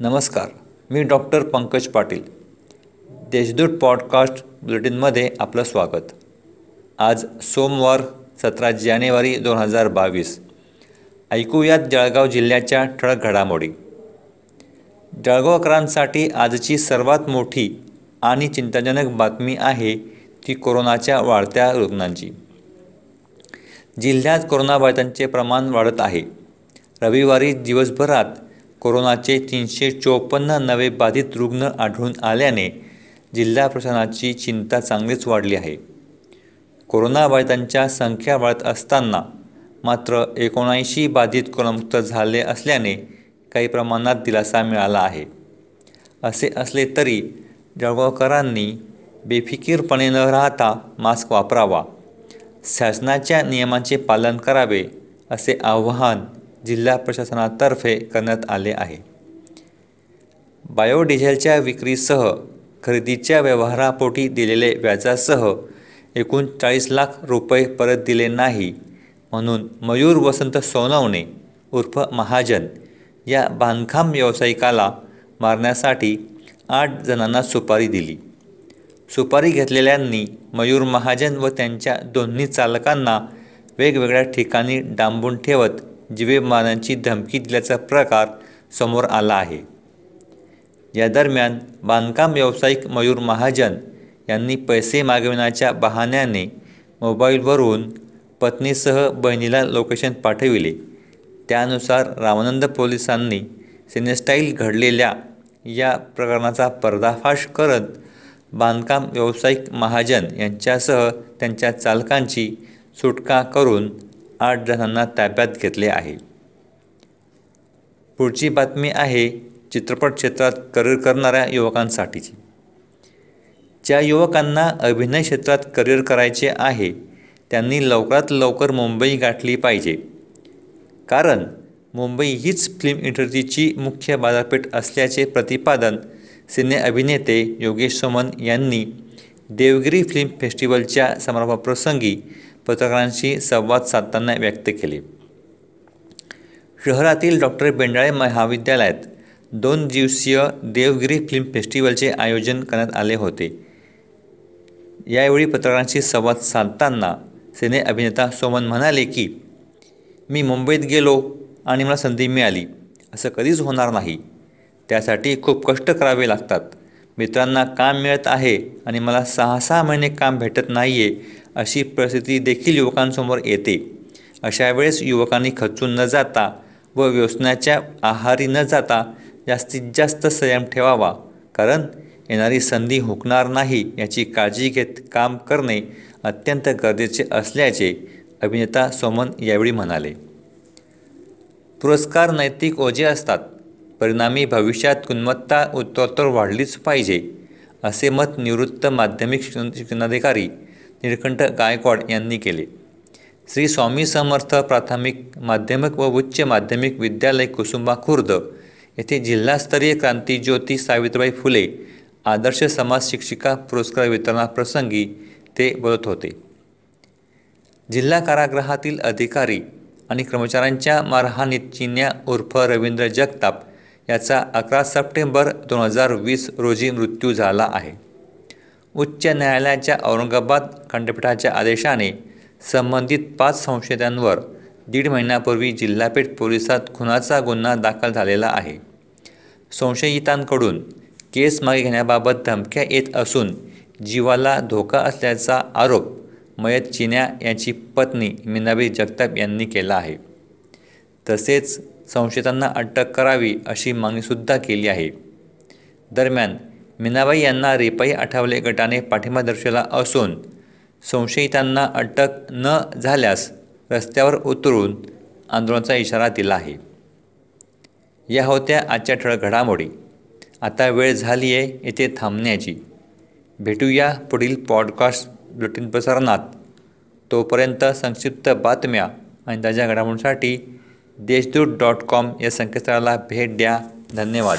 नमस्कार मी doctor Pankaj Patil. Deshdoot podcast बुलेटिनमध्ये आपलं स्वागत. आज सोमवार सतरा जानेवारी दोन हजार बावीस. ऐकूयात जळगाव जिल्ह्याच्या ठळक घडामोडी. जळगावकरांसाठी आजची सर्वात मोठी आणि चिंताजनक बातमी आहे ती कोरोनाच्या वाढत्या रुग्णांची. जिल्ह्यात कोरोनाबाधितांचे प्रमाण वाढत आहे. रविवारी दिवसभरात कोरोनाचे तीनशे चोपन्न नवे बाधित रुग्ण आढळून आल्याने जिल्हा प्रशासनाची चिंता चांगलीच वाढली आहे. कोरोनाबाधितांच्या संख्या वाढत असताना मात्र एकोणऐंशी बाधित कोरोनामुक्त झाले असल्याने काही प्रमाणात दिलासा मिळाला आहे. असे असले तरी जळगावकरांनी बेफिकीरपणे न राहता मास्क वापरावा शासनाच्या नियमांचे पालन करावे असे आवाहन जिल्हा प्रशासनातर्फे करण्यात आले आहे. बायोडिझेलच्या विक्रीसह खरेदीच्या व्यवहारापोटी दिलेले व्याजासह एकूण चाळीस लाख रुपये परत दिले नाही म्हणून मयूर वसंत सोनवणे उर्फ महाजन या बांधकाम व्यावसायिकाला मारण्यासाठी आठ जणांना सुपारी दिली. सुपारी घेतलेल्यांनी मयूर महाजन व त्यांच्या दोन्ही चालकांना वेगवेगळ्या ठिकाणी डांबून ठेवत जीवेमानांची धमकी दिल्याचा प्रकार समोर आला आहे. या दरम्यान बांधकाम व्यावसायिक मयूर महाजन यांनी पैसे मागविण्याच्या बहाण्याने मोबाईलवरून पत्नीसह बहिणीला लोकेशन पाठविले. त्यानुसार रामानंद पोलिसांनी सिनेस्टाईल घडलेल्या या प्रकरणाचा पर्दाफाश करत बांधकाम व्यावसायिक महाजन यांच्यासह त्यांच्या चालकांची सुटका करून आठ जणांना ताब्यात घेतले आहे. पुढची बातमी आहे चित्रपट क्षेत्रात करिअर करणाऱ्या युवकांसाठीची. ज्या युवकांना अभिनय क्षेत्रात करिअर करायचे आहे त्यांनी लवकरात लवकर मुंबई गाठली पाहिजे. कारण मुंबई हीच फिल्म इंडस्ट्रीची मुख्य बाजारपेठ असल्याचे प्रतिपादन सिने अभिनेते योगेश सोमन यांनी देवगिरी फिल्म फेस्टिवलच्या समारोपाप्रसंगी पत्रकारांशी संवाद साधताना व्यक्त केले. शहरातील डॉक्टर बेंडाळे महाविद्यालयात दोन दिवसीय देवगिरी फिल्म फेस्टिवलचे आयोजन करण्यात आले होते. यावेळी पत्रकारांशी संवाद साधताना सिने अभिनेता सोमन म्हणाले की मी मुंबईत गेलो आणि मला संधी मिळाली. असं कधीच होणार नाही. त्यासाठी खूप कष्ट करावे लागतात. मित्रांना काम मिळत आहे आणि मला सहा सहा महिने काम भेटत नाही आहे अशी परिस्थिती देखील युवकांसमोर येते. अशा वेळेस युवकांनी खचून न जाता व व्यसनाच्या आहारी न जाता जास्तीत जास्त संयम ठेवावा कारण येणारी संधी हुकणार नाही याची काळजी घेत काम करणे अत्यंत गरजेचे असल्याचे अभिनेता सोमन यावेळी म्हणाले. पुरस्कार नैतिक ओझे असतात. परिणामी भविष्यात गुणवत्ता उत्तरोत्तर वाढलीच पाहिजे असे मत निवृत्त माध्यमिक शिक्षण शिक्षणाधिकारी निळकंठ गायकवाड यांनी केले. श्री स्वामी समर्थ प्राथमिक माध्यमिक व उच्च माध्यमिक विद्यालय कुसुंबा खुर्द येथे जिल्हास्तरीय क्रांतीज्योती सावित्रीबाई फुले आदर्श समाज शिक्षिका पुरस्कार वितरणाप्रसंगी ते बोलत होते. जिल्हा कारागृहातील अधिकारी आणि कर्मचाऱ्यांच्या मारहाणीत चिन्या उर्फ रवींद्र जगताप याचा अकरा सप्टेंबर दोन हजार वीस रोजी मृत्यू झाला आहे. उच्च न्यायालयाच्या औरंगाबाद खंडपीठाच्या आदेशाने संबंधित पाच संशयितांवर दीड महिन्यापूर्वी जिल्हापेठ पोलिसात खुनाचा गुन्हा दाखल झालेला आहे. संशयितांकडून केस मागे घेण्याबाबत धमक्या येत असून जीवाला धोका असल्याचा आरोप मयत चिन्या यांची पत्नी मीनाबाई जगताप यांनी केला आहे. तसेच संशयितांना अटक करावी अशी मागणीसुद्धा केली आहे. दरम्यान मीनाबाई यांना रिपाई आठवले गटाने पाठिंबा दर्शवला असून संशयितांना अटक न झाल्यास रस्त्यावर उतरून आंदोलनाचा इशारा दिला आहे. या होत्या आजच्या ठळक घडामोडी. आता वेळ झाली आहे येथे थांबण्याची. भेटूया पुढील पॉडकास्ट बुलेटिन प्रसारणात. तोपर्यंत संक्षिप्त बातम्या आणि ताज्या घडामोडींसाठी देशदूत डॉट कॉम या संकेतस्थळाला भेट द्या. धन्यवाद.